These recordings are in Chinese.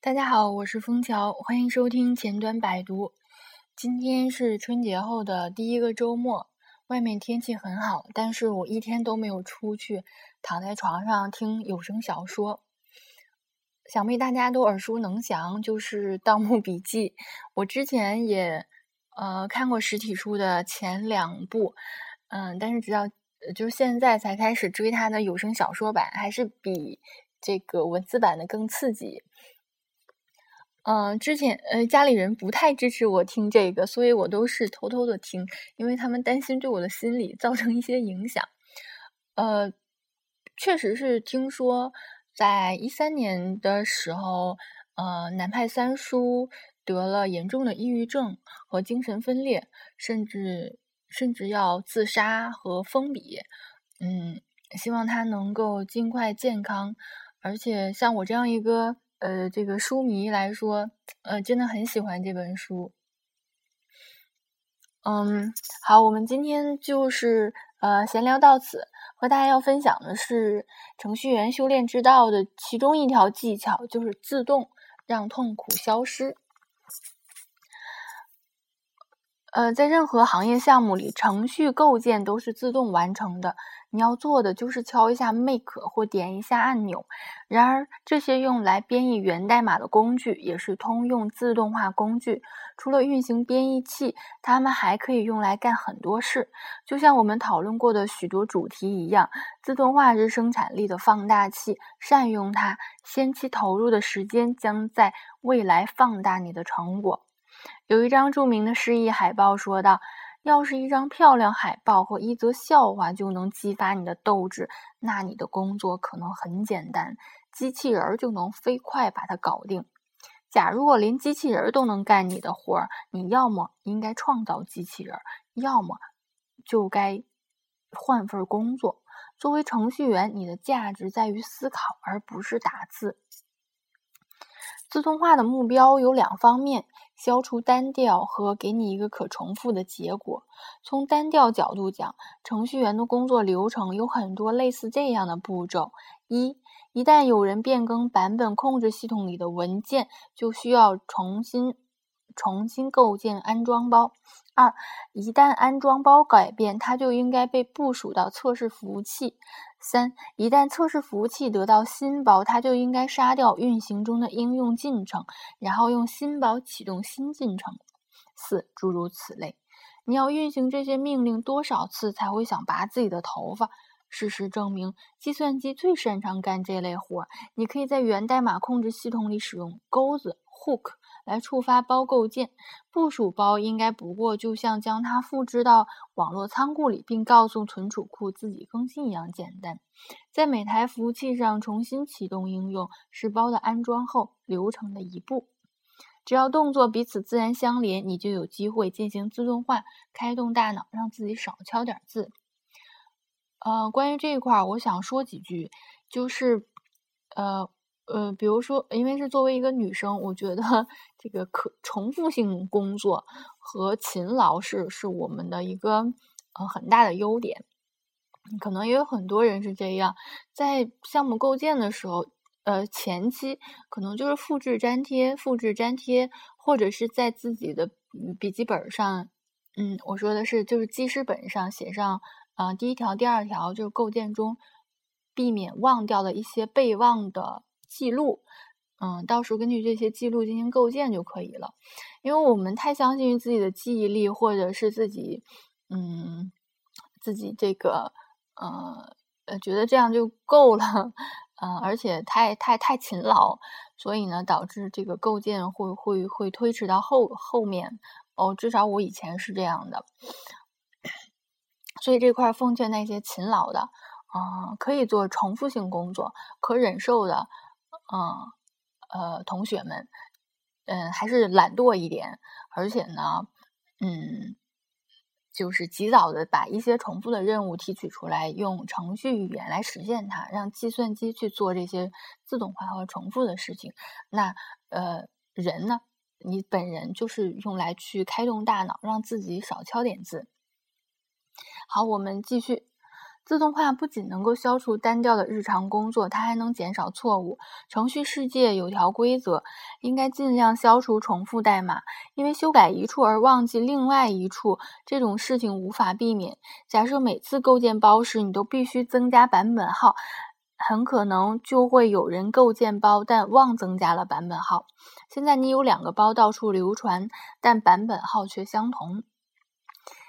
大家好，我是枫桥，欢迎收听前端百读。今天是春节后的第一个周末，外面天气很好，但是我一天都没有出去，躺在床上听有声小说。想必大家都耳熟能详，就是《盗墓笔记》。我之前也呃看过实体书的前两部，嗯，但是直到就是现在才开始追它的有声小说版，还是比这个文字版的更刺激。嗯，之前呃家里人不太支持我听这个，所以我都是偷偷的听，因为他们担心对我的心理造成一些影响。呃，确实是听说，在一三年的时候，呃南派三叔得了严重的抑郁症和精神分裂，甚至甚至要自杀和封笔。嗯，希望他能够尽快健康，而且像我这样一个。呃，这个书迷来说，呃，真的很喜欢这本书。嗯，好，我们今天就是呃闲聊到此，和大家要分享的是程序员修炼之道的其中一条技巧，就是自动让痛苦消失。呃，在任何行业项目里，程序构建都是自动完成的。你要做的就是敲一下 make 或点一下按钮。然而，这些用来编译源代码的工具也是通用自动化工具。除了运行编译器，它们还可以用来干很多事。就像我们讨论过的许多主题一样，自动化是生产力的放大器。善用它，先期投入的时间将在未来放大你的成果。有一张著名的示意海报说道：“要是一张漂亮海报和一则笑话就能激发你的斗志，那你的工作可能很简单，机器人就能飞快把它搞定。假如我连机器人都能干你的活儿，你要么应该创造机器人，要么就该换份工作。作为程序员，你的价值在于思考，而不是打字。”自动化的目标有两方面：消除单调和给你一个可重复的结果。从单调角度讲，程序员的工作流程有很多类似这样的步骤：一，一旦有人变更版本控制系统里的文件，就需要重新重新构建安装包；二，一旦安装包改变，它就应该被部署到测试服务器。三，一旦测试服务器得到新包，它就应该杀掉运行中的应用进程，然后用新包启动新进程。四，诸如此类。你要运行这些命令多少次才会想拔自己的头发？事实证明，计算机最擅长干这类活儿。你可以在源代码控制系统里使用钩子 （hook）。来触发包构建，部署包应该不过就像将它复制到网络仓库里，并告诉存储库自己更新一样简单。在每台服务器上重新启动应用是包的安装后流程的一步。只要动作彼此自然相连，你就有机会进行自动化，开动大脑，让自己少敲点字。呃，关于这一块儿，我想说几句，就是呃。呃，比如说，因为是作为一个女生，我觉得 这个可重复性工作和勤劳是是我们的一个呃很大的优点。可能也有很多人是这样，在项目构建的时候，呃，前期可能就是复制粘贴、复制粘贴，或者是在自己的笔记本上，嗯，我说的是就是记事本上写上啊第一条、第二条，就是构建中避免忘掉的一些备忘的。记录，嗯，到时候根据这些记录进行构建就可以了。因为我们太相信于自己的记忆力，或者是自己，嗯，自己这个，呃，呃，觉得这样就够了，嗯，而且太太太勤劳，所以呢，导致这个构建会会会推迟到后后面。哦，至少我以前是这样的。所以这块奉劝那些勤劳的，啊，可以做重复性工作，可忍受的。嗯，呃，同学们，嗯，还是懒惰一点，而且呢，嗯，就是及早的把一些重复的任务提取出来，用程序语言来实现它，让计算机去做这些自动化和重复的事情。那，呃，人呢，你本人就是用来去开动大脑，让自己少敲点字。好，我们继续。自动化不仅能够消除单调的日常工作，它还能减少错误。程序世界有条规则，应该尽量消除重复代码，因为修改一处而忘记另外一处这种事情无法避免。假设每次构建包时你都必须增加版本号，很可能就会有人构建包但忘增加了版本号。现在你有两个包到处流传，但版本号却相同。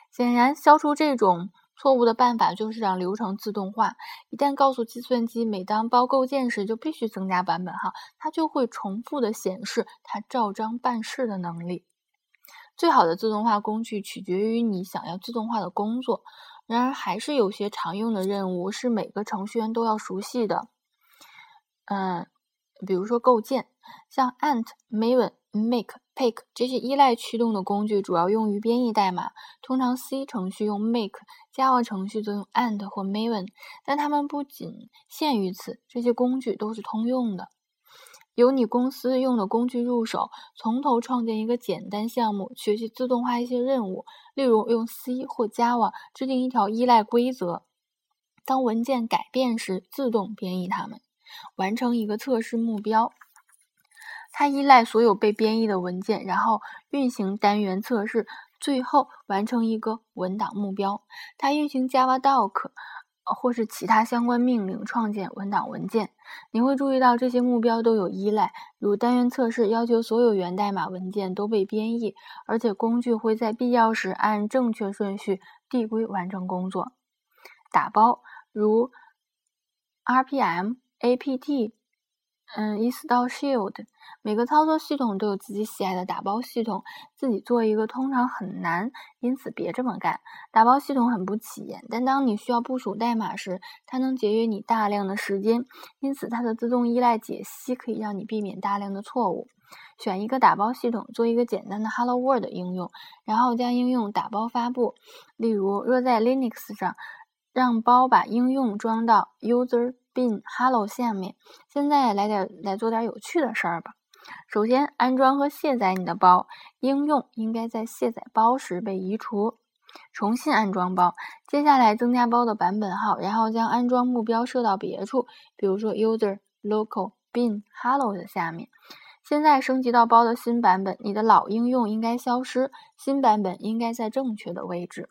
显然，消除这种。错误的办法就是让流程自动化。一旦告诉计算机，每当包构建时就必须增加版本号，它就会重复的显示它照章办事的能力。最好的自动化工具取决于你想要自动化的工作。然而，还是有些常用的任务是每个程序员都要熟悉的。嗯，比如说构建，像 ant、maven、make。Make 这些依赖驱动的工具主要用于编译代码，通常 C 程序用 Make，Java 程序则用 Ant 或 Maven。但它们不仅限于此，这些工具都是通用的。由你公司用的工具入手，从头创建一个简单项目，学习自动化一些任务，例如用 C 或 Java 制定一条依赖规则，当文件改变时自动编译它们，完成一个测试目标。它依赖所有被编译的文件，然后运行单元测试，最后完成一个文档目标。它运行 Java Doc 或是其他相关命令创建文档文件。你会注意到这些目标都有依赖，如单元测试要求所有源代码文件都被编译，而且工具会在必要时按正确顺序递归完成工作。打包如 RPM、APT。嗯，install shield。每个操作系统都有自己喜爱的打包系统，自己做一个通常很难，因此别这么干。打包系统很不起眼，但当你需要部署代码时，它能节约你大量的时间，因此它的自动依赖解析可以让你避免大量的错误。选一个打包系统，做一个简单的 Hello World 应用，然后将应用打包发布。例如，若在 Linux 上，让包把应用装到 User。Bin hello 下面，现在来点来做点有趣的事儿吧。首先，安装和卸载你的包应用，应该在卸载包时被移除。重新安装包，接下来增加包的版本号，然后将安装目标设到别处，比如说 user local bin hello 的下面。现在升级到包的新版本，你的老应用应该消失，新版本应该在正确的位置。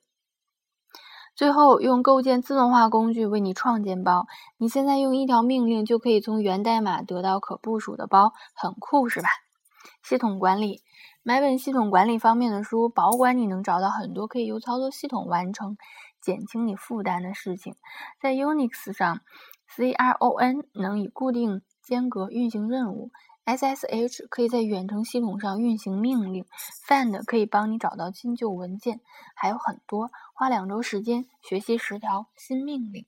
最后，用构建自动化工具为你创建包。你现在用一条命令就可以从源代码得到可部署的包，很酷是吧？系统管理，买本系统管理方面的书，保管你能找到很多可以由操作系统完成、减轻你负担的事情。在 Unix 上，Cron 能以固定间隔运行任务。SSH 可以在远程系统上运行命令，Find 可以帮你找到新旧文件，还有很多。花两周时间学习十条新命令。